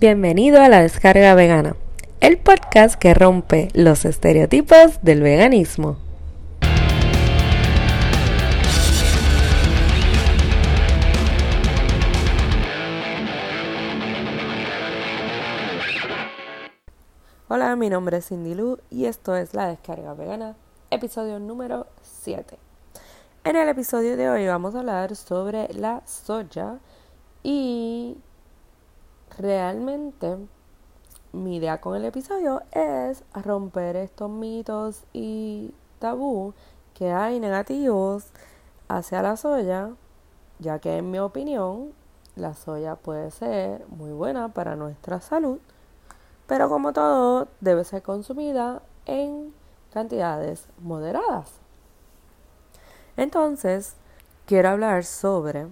Bienvenido a la descarga vegana, el podcast que rompe los estereotipos del veganismo. Hola, mi nombre es Cindy Lu y esto es La Descarga Vegana, episodio número 7. En el episodio de hoy vamos a hablar sobre la soya y realmente mi idea con el episodio es romper estos mitos y tabú que hay negativos hacia la soya, ya que en mi opinión la soya puede ser muy buena para nuestra salud pero como todo debe ser consumida en cantidades moderadas. Entonces, quiero hablar sobre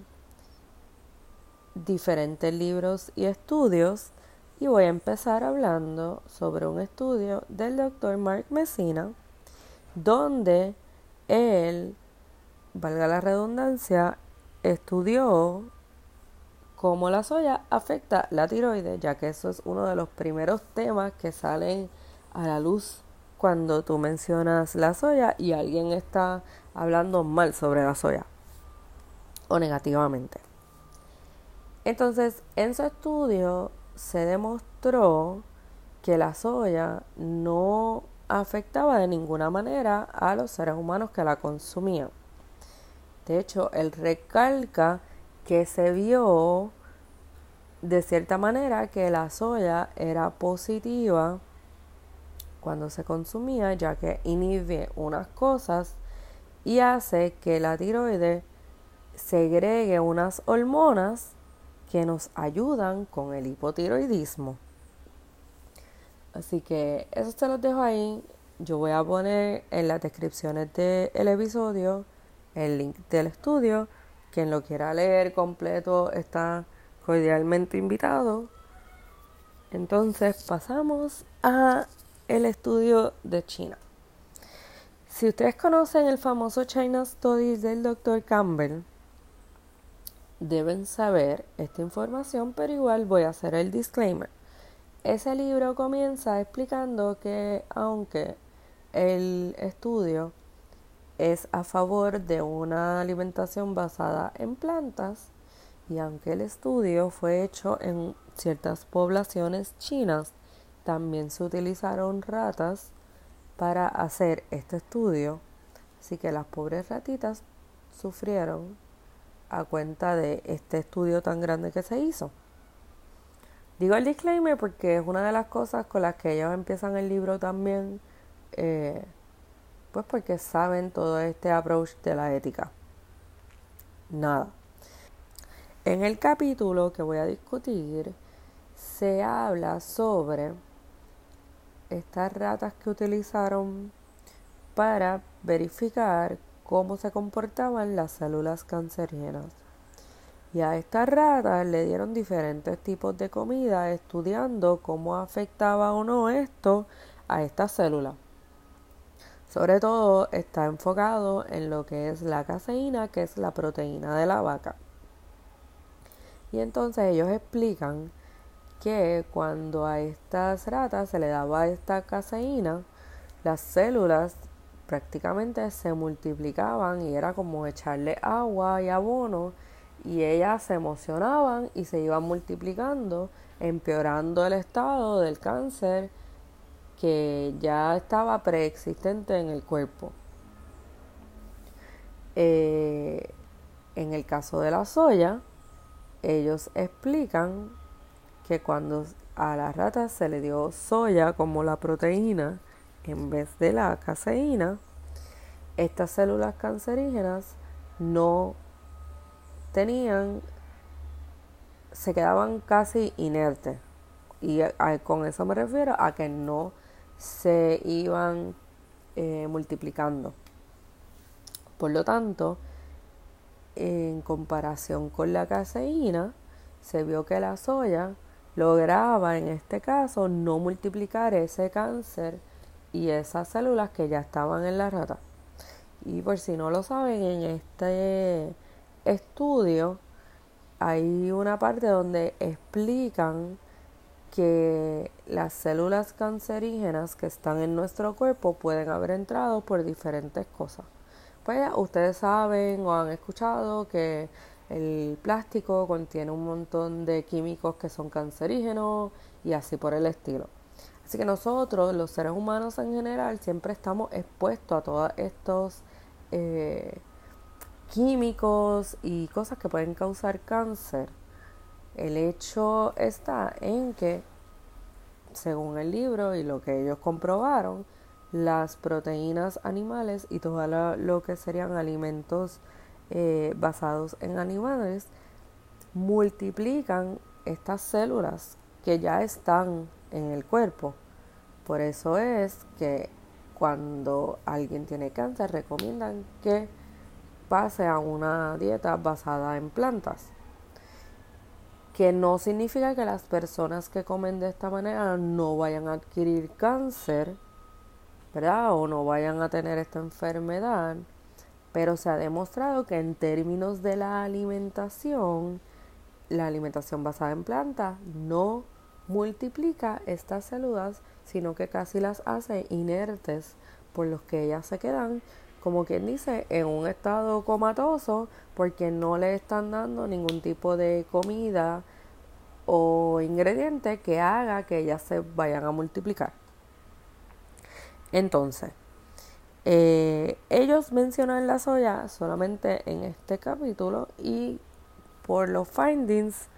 diferentes libros y estudios y voy a empezar hablando sobre un estudio del doctor Mark Messina donde él, valga la redundancia, estudió cómo la soya afecta la tiroides, ya que eso es uno de los primeros temas que salen a la luz cuando tú mencionas la soya y alguien está hablando mal sobre la soya o negativamente. Entonces, en su estudio se demostró que la soya no afectaba de ninguna manera a los seres humanos que la consumían. De hecho, él recalca que se vio de cierta manera que la soya era positiva cuando se consumía ya que inhibe unas cosas y hace que la tiroide segregue unas hormonas que nos ayudan con el hipotiroidismo. Así que eso se los dejo ahí. Yo voy a poner en las descripciones del episodio el link del estudio quien lo quiera leer completo está cordialmente invitado. Entonces pasamos a el estudio de China. Si ustedes conocen el famoso China Studies del Dr. Campbell, deben saber esta información, pero igual voy a hacer el disclaimer. Ese libro comienza explicando que aunque el estudio es a favor de una alimentación basada en plantas y aunque el estudio fue hecho en ciertas poblaciones chinas, también se utilizaron ratas para hacer este estudio, así que las pobres ratitas sufrieron a cuenta de este estudio tan grande que se hizo. Digo el disclaimer porque es una de las cosas con las que ellos empiezan el libro también. Eh, pues porque saben todo este approach de la ética. Nada. En el capítulo que voy a discutir se habla sobre estas ratas que utilizaron para verificar cómo se comportaban las células cancerígenas. Y a estas ratas le dieron diferentes tipos de comida estudiando cómo afectaba o no esto a estas células. Sobre todo está enfocado en lo que es la caseína, que es la proteína de la vaca. Y entonces ellos explican que cuando a estas ratas se le daba esta caseína, las células prácticamente se multiplicaban y era como echarle agua y abono y ellas se emocionaban y se iban multiplicando, empeorando el estado del cáncer que ya estaba preexistente en el cuerpo. Eh, en el caso de la soya, ellos explican que cuando a las ratas se le dio soya como la proteína en vez de la caseína, estas células cancerígenas no tenían, se quedaban casi inertes. Y con eso me refiero a que no se iban eh, multiplicando. Por lo tanto, en comparación con la caseína, se vio que la soya lograba en este caso no multiplicar ese cáncer y esas células que ya estaban en la rata. Y por si no lo saben, en este estudio hay una parte donde explican que las células cancerígenas que están en nuestro cuerpo pueden haber entrado por diferentes cosas. Pues ustedes saben o han escuchado que el plástico contiene un montón de químicos que son cancerígenos y así por el estilo. Así que nosotros, los seres humanos en general, siempre estamos expuestos a todos estos eh, químicos y cosas que pueden causar cáncer. El hecho está en que, según el libro y lo que ellos comprobaron, las proteínas animales y todo lo, que serían alimentos eh, basados en animales multiplican estas células que ya están en el cuerpo. Por eso es que cuando alguien tiene cáncer recomiendan que pase a una dieta basada en plantas que no significa que las personas que comen de esta manera no vayan a adquirir cáncer, ¿verdad? O no vayan a tener esta enfermedad, pero se ha demostrado que en términos de la alimentación, la alimentación basada en plantas no multiplica estas células, sino que casi las hace inertes, por los que ellas se quedan, como quien dice, en un estado comatoso porque no le están dando ningún tipo de comida o ingrediente que haga que ellas se vayan a multiplicar. Entonces, eh, ellos mencionan la soya solamente en este capítulo y por los findings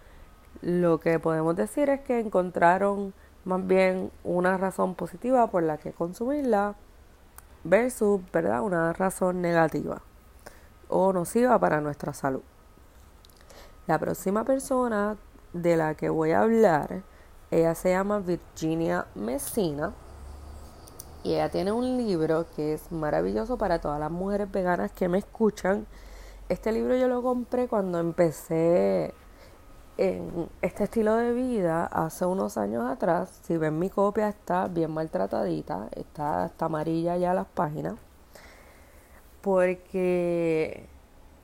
lo que podemos decir es que encontraron más bien una razón positiva por la que consumirla versus, ¿verdad?, una razón negativa o nociva para nuestra salud. La próxima persona de la que voy a hablar, ella se llama Virginia Messina y ella tiene un libro que es maravilloso para todas las mujeres veganas que me escuchan. Este libro yo lo compré cuando empecé en este estilo de vida hace unos años atrás. Si ven mi copia está bien maltratadita, está hasta amarilla ya las páginas. Porque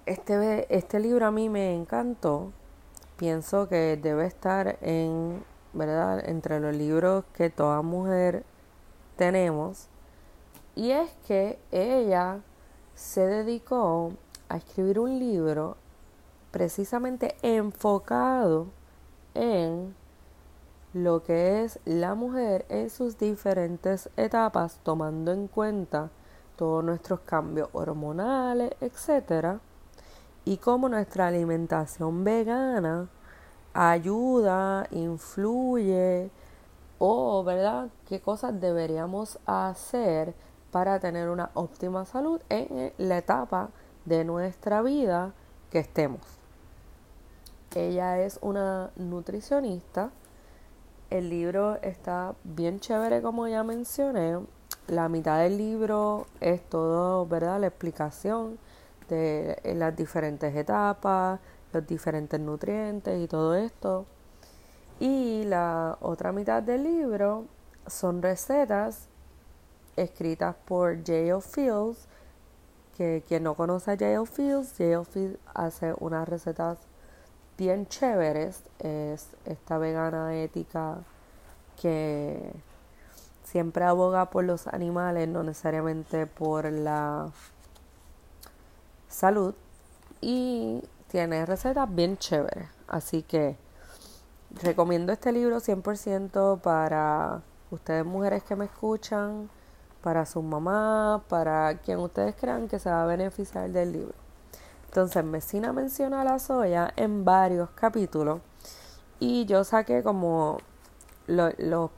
este, este libro a mí me encantó. Pienso que debe estar en, ¿verdad? Entre los libros que toda mujer tenemos. Y es que ella se dedicó a escribir un libro precisamente enfocado en lo que es la mujer en sus diferentes etapas, tomando en cuenta todos nuestros cambios hormonales, etcétera, y cómo nuestra alimentación vegana ayuda, influye o, ¿verdad?, qué cosas deberíamos hacer para tener una óptima salud en la etapa de nuestra vida que estemos. Ella es una nutricionista. El libro está bien chévere como ya mencioné. La mitad del libro es todo, ¿verdad? La explicación de las diferentes etapas, los diferentes nutrientes y todo esto. Y la otra mitad del libro son recetas escritas por J.O. Fields, que quien no conoce a J.O. Fields, J.O. Fields hace unas recetas bien chéveres es esta vegana ética que siempre aboga por los animales, no necesariamente por la salud y tiene recetas bien chéveres. Así que recomiendo este libro 100% para ustedes mujeres que me escuchan, para su mamá, para quien ustedes crean que se va a beneficiar del libro. Entonces, Messina menciona la soya en varios capítulos y yo saqué como los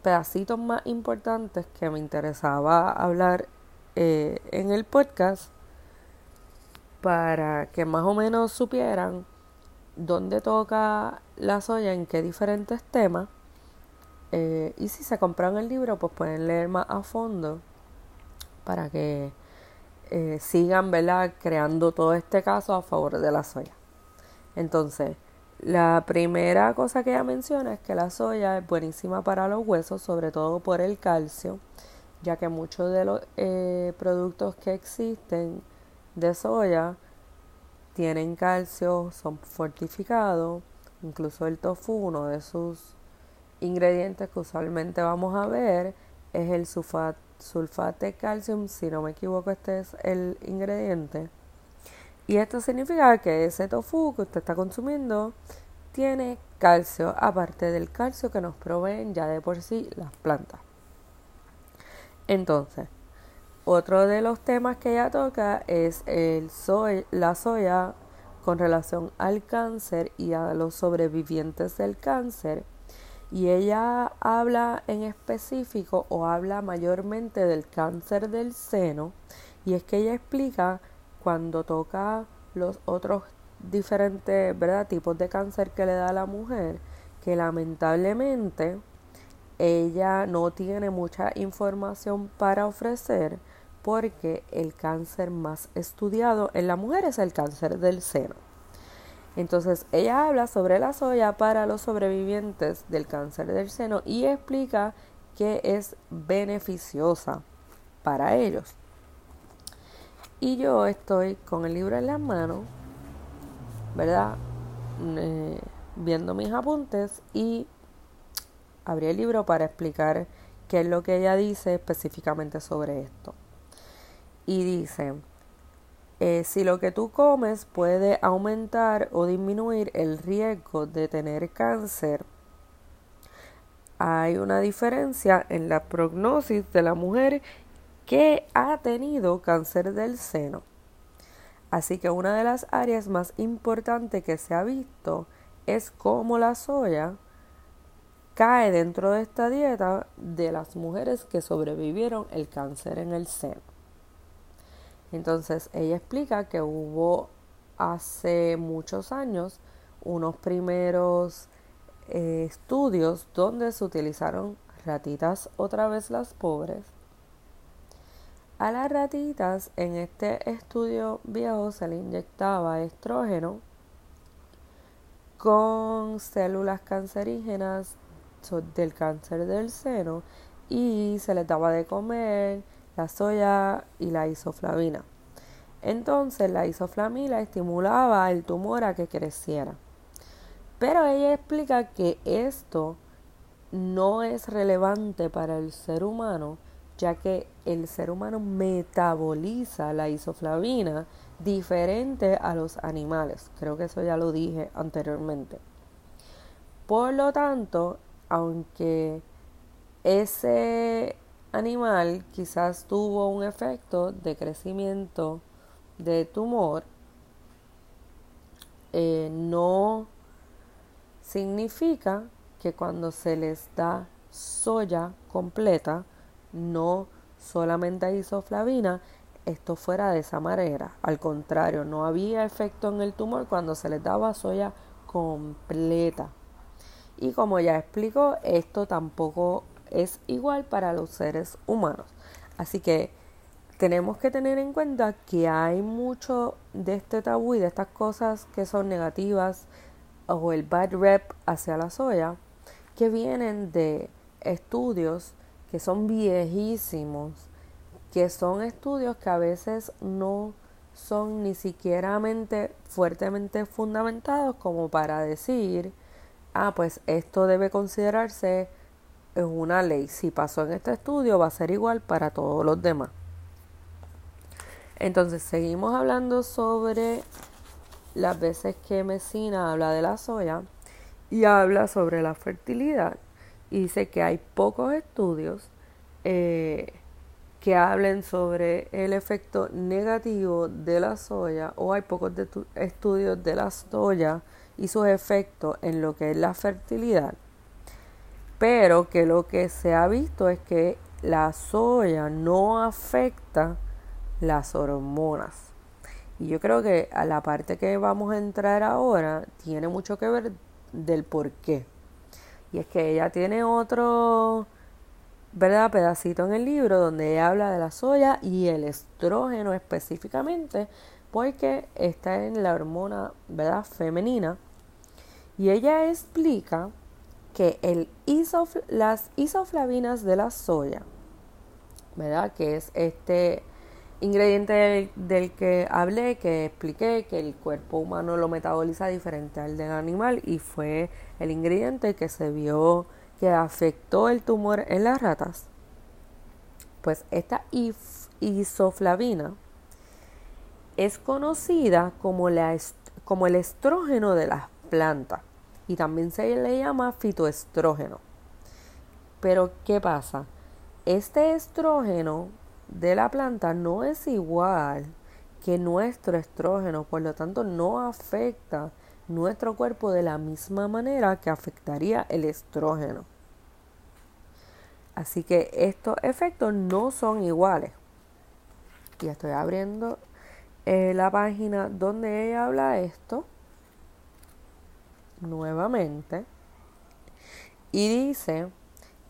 pedacitos más importantes que me interesaba hablar eh, en el podcast para que más o menos supieran dónde toca la soya, en qué diferentes temas. Eh, y si se compran el libro, pues pueden leer más a fondo para que eh, sigan ¿verdad? creando todo este caso a favor de la soya. Entonces, la primera cosa que ella menciona es que la soya es buenísima para los huesos, sobre todo por el calcio, ya que muchos de los eh, productos que existen de soya tienen calcio, son fortificados, incluso el tofu, uno de sus ingredientes que usualmente vamos a ver es el sulfato sulfate calcium, si no me equivoco este es el ingrediente. Y esto significa que ese tofu que usted está consumiendo tiene calcio, aparte del calcio que nos proveen ya de por sí las plantas. Entonces, otro de los temas que ella toca es el la soya con relación al cáncer y a los sobrevivientes del cáncer. Y ella habla en específico o habla mayormente del cáncer del seno. Y es que ella explica cuando toca los otros diferentes tipos de cáncer que le da a la mujer, que lamentablemente ella no tiene mucha información para ofrecer porque el cáncer más estudiado en la mujer es el cáncer del seno. Entonces ella habla sobre la soya para los sobrevivientes del cáncer del seno y explica que es beneficiosa para ellos. Y yo estoy con el libro en las manos, ¿verdad? Eh, viendo mis apuntes y abrí el libro para explicar qué es lo que ella dice específicamente sobre esto y dice, eh, si lo que tú comes puede aumentar o disminuir el riesgo de tener cáncer, hay una diferencia en la prognosis de la mujer que ha tenido cáncer del seno. Así que una de las áreas más importantes que se ha visto es cómo la soya cae dentro de esta dieta de las mujeres que sobrevivieron el cáncer en el seno. Entonces ella explica que hubo hace muchos años unos primeros eh, estudios donde se utilizaron ratitas otra vez las pobres. A las ratitas en este estudio viejo se le inyectaba estrógeno con células cancerígenas del cáncer del seno y se les daba de comer la soya y la isoflavina. Entonces la isoflavina estimulaba el tumor a que creciera. Pero ella explica que esto no es relevante para el ser humano, ya que el ser humano metaboliza la isoflavina diferente a los animales. Creo que eso ya lo dije anteriormente. Por lo tanto, aunque ese animal quizás tuvo un efecto de crecimiento de tumor, eh, no significa que cuando se les da soya completa, no solamente isoflavina, esto fuera de esa manera. Al contrario, no había efecto en el tumor cuando se les daba soya completa. Y como ya explicó, esto tampoco es igual para los seres humanos. Así que tenemos que tener en cuenta que hay mucho de este tabú y de estas cosas que son negativas o el bad rep hacia la soya que vienen de estudios que son viejísimos, que son estudios que a veces no son ni siquiera fuertemente fundamentados como para decir, ah, pues esto debe considerarse es una ley. Si pasó en este estudio, va a ser igual para todos los demás. Entonces, seguimos hablando sobre las veces que Messina habla de la soya y habla sobre la fertilidad. Y dice que hay pocos estudios eh, que hablen sobre el efecto negativo de la soya o hay pocos estudios de la soya y sus efectos en lo que es la fertilidad pero que lo que se ha visto es que la soya no afecta las hormonas. Y yo creo que a la parte que vamos a entrar ahora tiene mucho que ver del por qué. Y es que ella tiene otro, ¿verdad? Pedacito en el libro donde ella habla de la soya y el estrógeno específicamente, porque está en la hormona, ¿verdad? Femenina. Y ella explica que el las isoflavinas de la soya, ¿verdad? Que es este ingrediente del, que hablé, que expliqué que el cuerpo humano lo metaboliza diferente al del animal y fue el ingrediente que se vio que afectó el tumor en las ratas, pues esta isoflavina es conocida como, la como el estrógeno de las plantas y también se le llama fitoestrógeno. Pero ¿qué pasa? Este estrógeno de la planta no es igual que nuestro estrógeno, por lo tanto no afecta nuestro cuerpo de la misma manera que afectaría el estrógeno. Así que estos efectos no son iguales. Y estoy abriendo eh, la página donde ella habla esto nuevamente y dice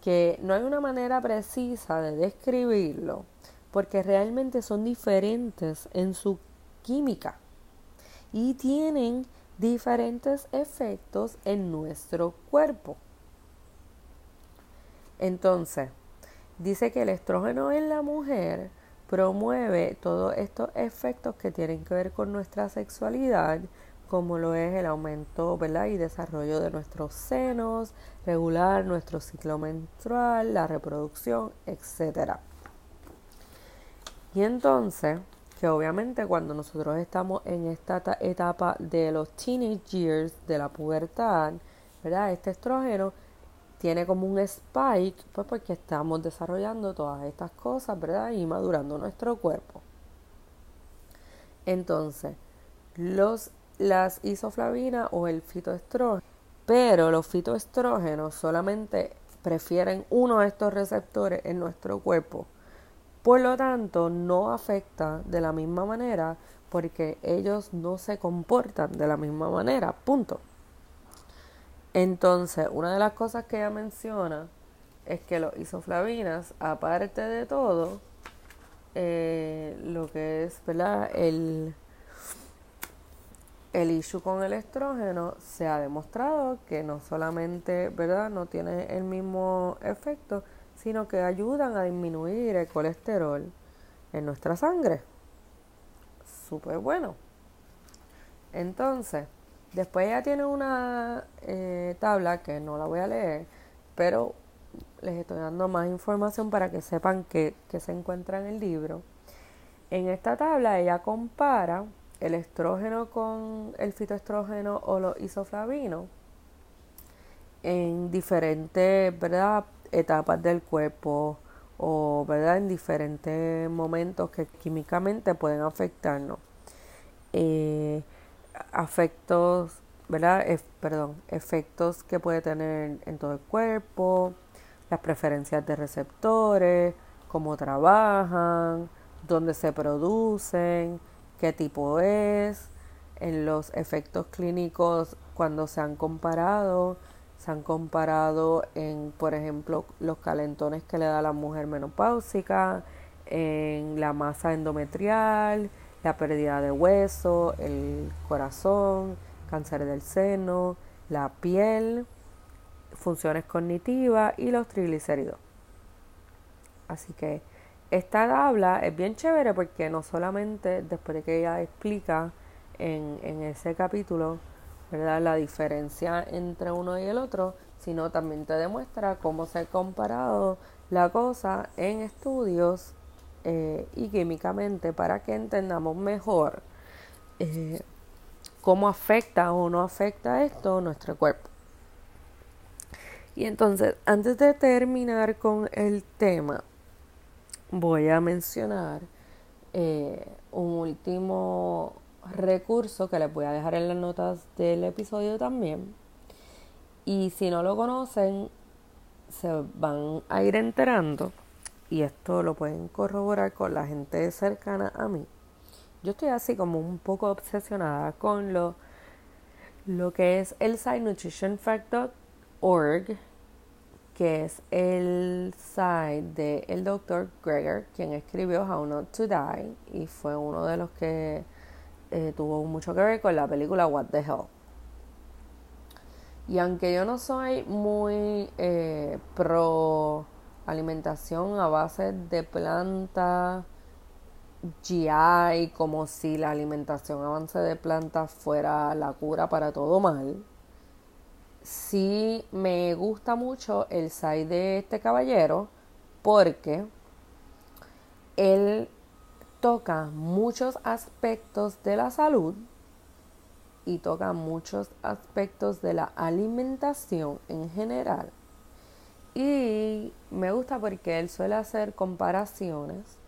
que no hay una manera precisa de describirlo porque realmente son diferentes en su química y tienen diferentes efectos en nuestro cuerpo. Entonces, dice que el estrógeno en la mujer promueve todos estos efectos que tienen que ver con nuestra sexualidad, como lo es el aumento ¿verdad? y desarrollo de nuestros senos, regular nuestro ciclo menstrual, la reproducción, etc. Y entonces, que obviamente cuando nosotros estamos en esta etapa de los teenage years, de la pubertad, ¿verdad? Este estrógeno tiene como un spike, pues porque estamos desarrollando todas estas cosas, ¿verdad? Y madurando nuestro cuerpo. Entonces, los, las isoflavinas o el fitoestrógeno, pero los fitoestrógenos solamente prefieren uno de estos receptores en nuestro cuerpo. Por lo tanto, no afecta de la misma manera porque ellos no se comportan de la misma manera. Punto. Entonces, una de las cosas que ella menciona es que los isoflavinas, aparte de todo, eh, lo que es ¿verdad? El, el issue con el estrógeno se ha demostrado que no solamente ¿verdad? no tiene el mismo efecto, sino que ayudan a disminuir el colesterol en nuestra sangre. Súper bueno. Entonces, Después ya tiene una eh, tabla que no la voy a leer, pero les estoy dando más información para que sepan que, se encuentra en el libro. En esta tabla ella compara el estrógeno con el fitoestrógeno o los isoflavinos en diferentes ¿verdad? etapas del cuerpo o ¿verdad? en diferentes momentos que químicamente pueden afectarnos. Eh, afectos, ¿verdad? perdón, efectos que puede tener en todo el cuerpo, las preferencias de receptores, cómo trabajan, dónde se producen, qué tipo es, en los efectos clínicos cuando se han comparado, se han comparado en, por ejemplo, los calentones que le da la mujer menopáusica, en la masa endometrial, la pérdida de hueso, el corazón, cáncer del seno, la piel, funciones cognitivas y los triglicéridos. Así que esta tabla es bien chévere porque no solamente después de que ella explica en, en ese capítulo ¿verdad? la diferencia entre uno y el otro, sino también te demuestra cómo se ha comparado la cosa en estudios eh, y químicamente para que entendamos mejor eh, cómo afecta o no afecta esto nuestro cuerpo. Y entonces, antes de terminar con el tema, voy a mencionar eh, un último recurso que les voy a dejar en las notas del episodio también. Y si no lo conocen, se van a ir enterando y esto lo pueden corroborar con la gente cercana a mí. Yo estoy así como un poco obsesionada con lo, lo que es el site nutritionfact.org, que es el site del el doctor Greger, quien escribió How Not to Die y fue uno de los que eh, tuvo mucho que ver con la película What the Hell. Y aunque yo no soy muy eh, pro alimentación a base de planta GI, como si la alimentación a base de plantas fuera la cura para todo mal. Sí me gusta mucho el site de este caballero porque él toca muchos aspectos de la salud y toca muchos aspectos de la alimentación en general. Y me gusta porque él suele hacer comparaciones,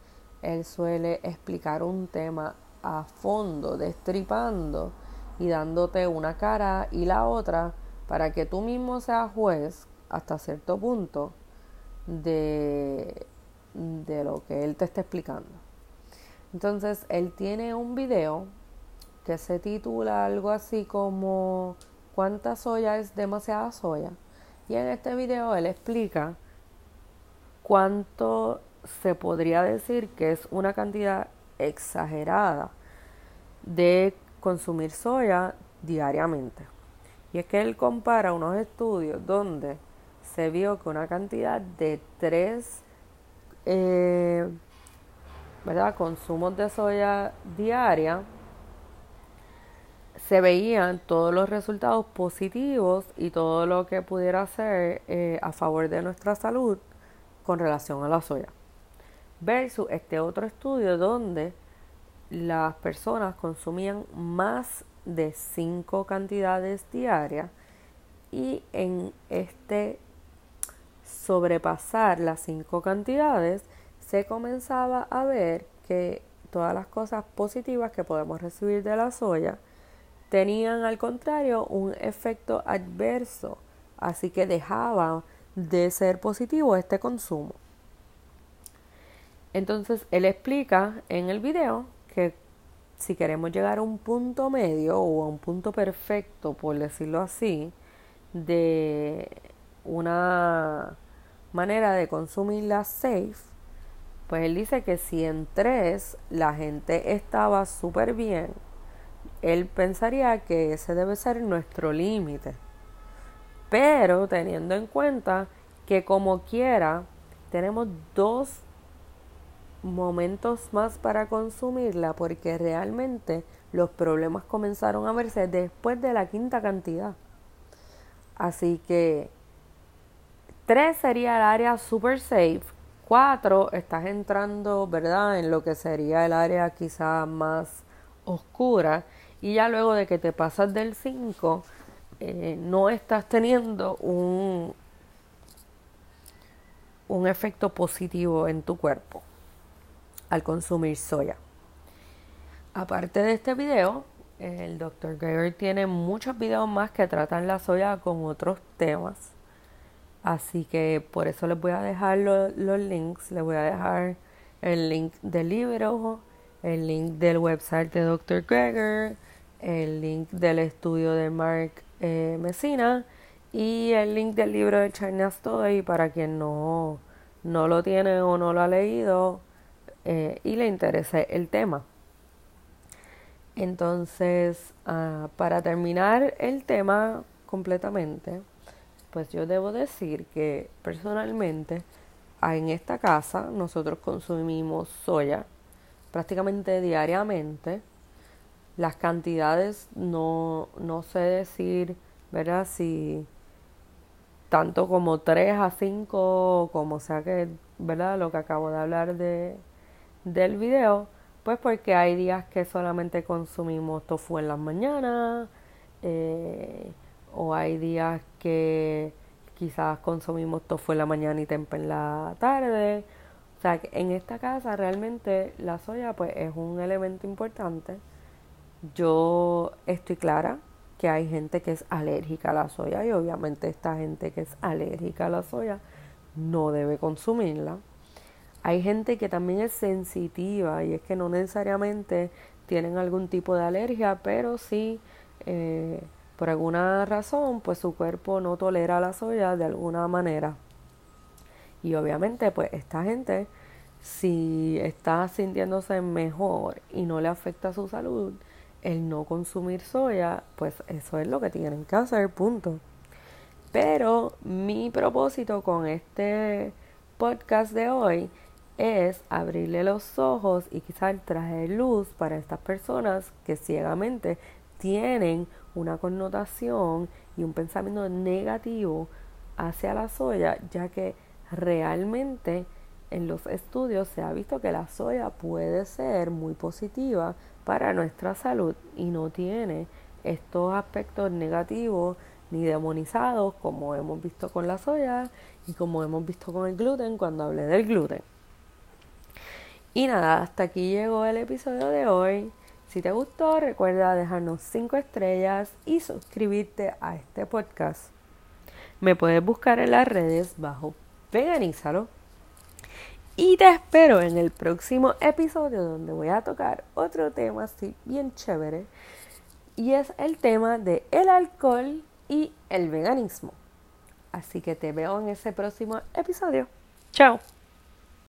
él suele explicar un tema a fondo, destripando y dándote una cara y la otra para que tú mismo seas juez hasta cierto punto de, de lo que él te está explicando. Entonces, él tiene un video que se titula algo así como ¿Cuánta soya es demasiada soya? Y en este video él explica cuánto se podría decir que es una cantidad exagerada de consumir soya diariamente. Y es que él compara unos estudios donde se vio que una cantidad de tres eh, ¿verdad? consumos de soya diaria se veían todos los resultados positivos y todo lo que pudiera hacer eh, a favor de nuestra salud con relación a la soya. Versus este otro estudio donde las personas consumían más de 5 cantidades diarias y en este sobrepasar las 5 cantidades se comenzaba a ver que todas las cosas positivas que podemos recibir de la soya tenían al contrario un efecto adverso, así que dejaba de ser positivo este consumo. Entonces él explica en el video que si queremos llegar a un punto medio o a un punto perfecto, por decirlo así, de una manera de consumirla safe, pues él dice que si en tres la gente estaba súper bien, él pensaría que ese debe ser nuestro límite. Pero teniendo en cuenta que como quiera, tenemos dos momentos más para consumirla porque realmente los problemas comenzaron a verse después de la quinta cantidad. Así que 3 sería el área super safe. 4 estás entrando, ¿verdad? En lo que sería el área quizá más oscura. Y ya luego de que te pasas del 5, eh, no estás teniendo un, un efecto positivo en tu cuerpo al consumir soya. Aparte de este video, el Dr. Greger tiene muchos videos más que tratan la soya con otros temas. Así que por eso les voy a dejar los links. Les voy a dejar el link del libro, el link del website de Dr. Greger, el link del estudio de Mark eh, Messina y el link del libro de China Story para quien no, no lo tiene o no lo ha leído eh, y le interese el tema. Entonces, ah, para terminar el tema completamente, pues yo debo decir que personalmente en esta casa nosotros consumimos soya prácticamente diariamente. Las cantidades no, no sé decir, ¿verdad? Si tanto como 3 a 5, como sea que, ¿verdad? Lo que acabo de hablar de, del video, pues porque hay días que solamente consumimos tofu en las mañanas, eh, o hay días que quizás consumimos tofu en la mañana y tempe en la tarde. O sea, que en esta casa realmente la soya pues es un elemento importante. Yo estoy clara que hay gente que es alérgica a la soya y obviamente esta gente que es alérgica a la soya no debe consumirla. Hay gente que también es sensitiva y es que no necesariamente tienen algún tipo de alergia, pero sí eh, por alguna razón pues su cuerpo no tolera la soya de alguna manera. Y obviamente pues esta gente si está sintiéndose mejor y no le afecta su salud, el no consumir soya, pues eso es lo que tienen que hacer, punto. Pero mi propósito con este podcast de hoy es abrirle los ojos y quizás traer luz para estas personas que ciegamente tienen una connotación y un pensamiento negativo hacia la soya, ya que realmente en los estudios se ha visto que la soya puede ser muy positiva para nuestra salud y no tiene estos aspectos negativos ni demonizados como hemos visto con la soya y como hemos visto con el gluten cuando hablé del gluten. Y nada, hasta aquí llegó el episodio de hoy. Si te gustó, recuerda dejarnos 5 estrellas y suscribirte a este podcast. Me puedes buscar en las redes bajo Veganízalo. Y te espero en el próximo episodio donde voy a tocar otro tema así bien chévere. Y es el tema de el alcohol y el veganismo. Así que te veo en ese próximo episodio. Chao.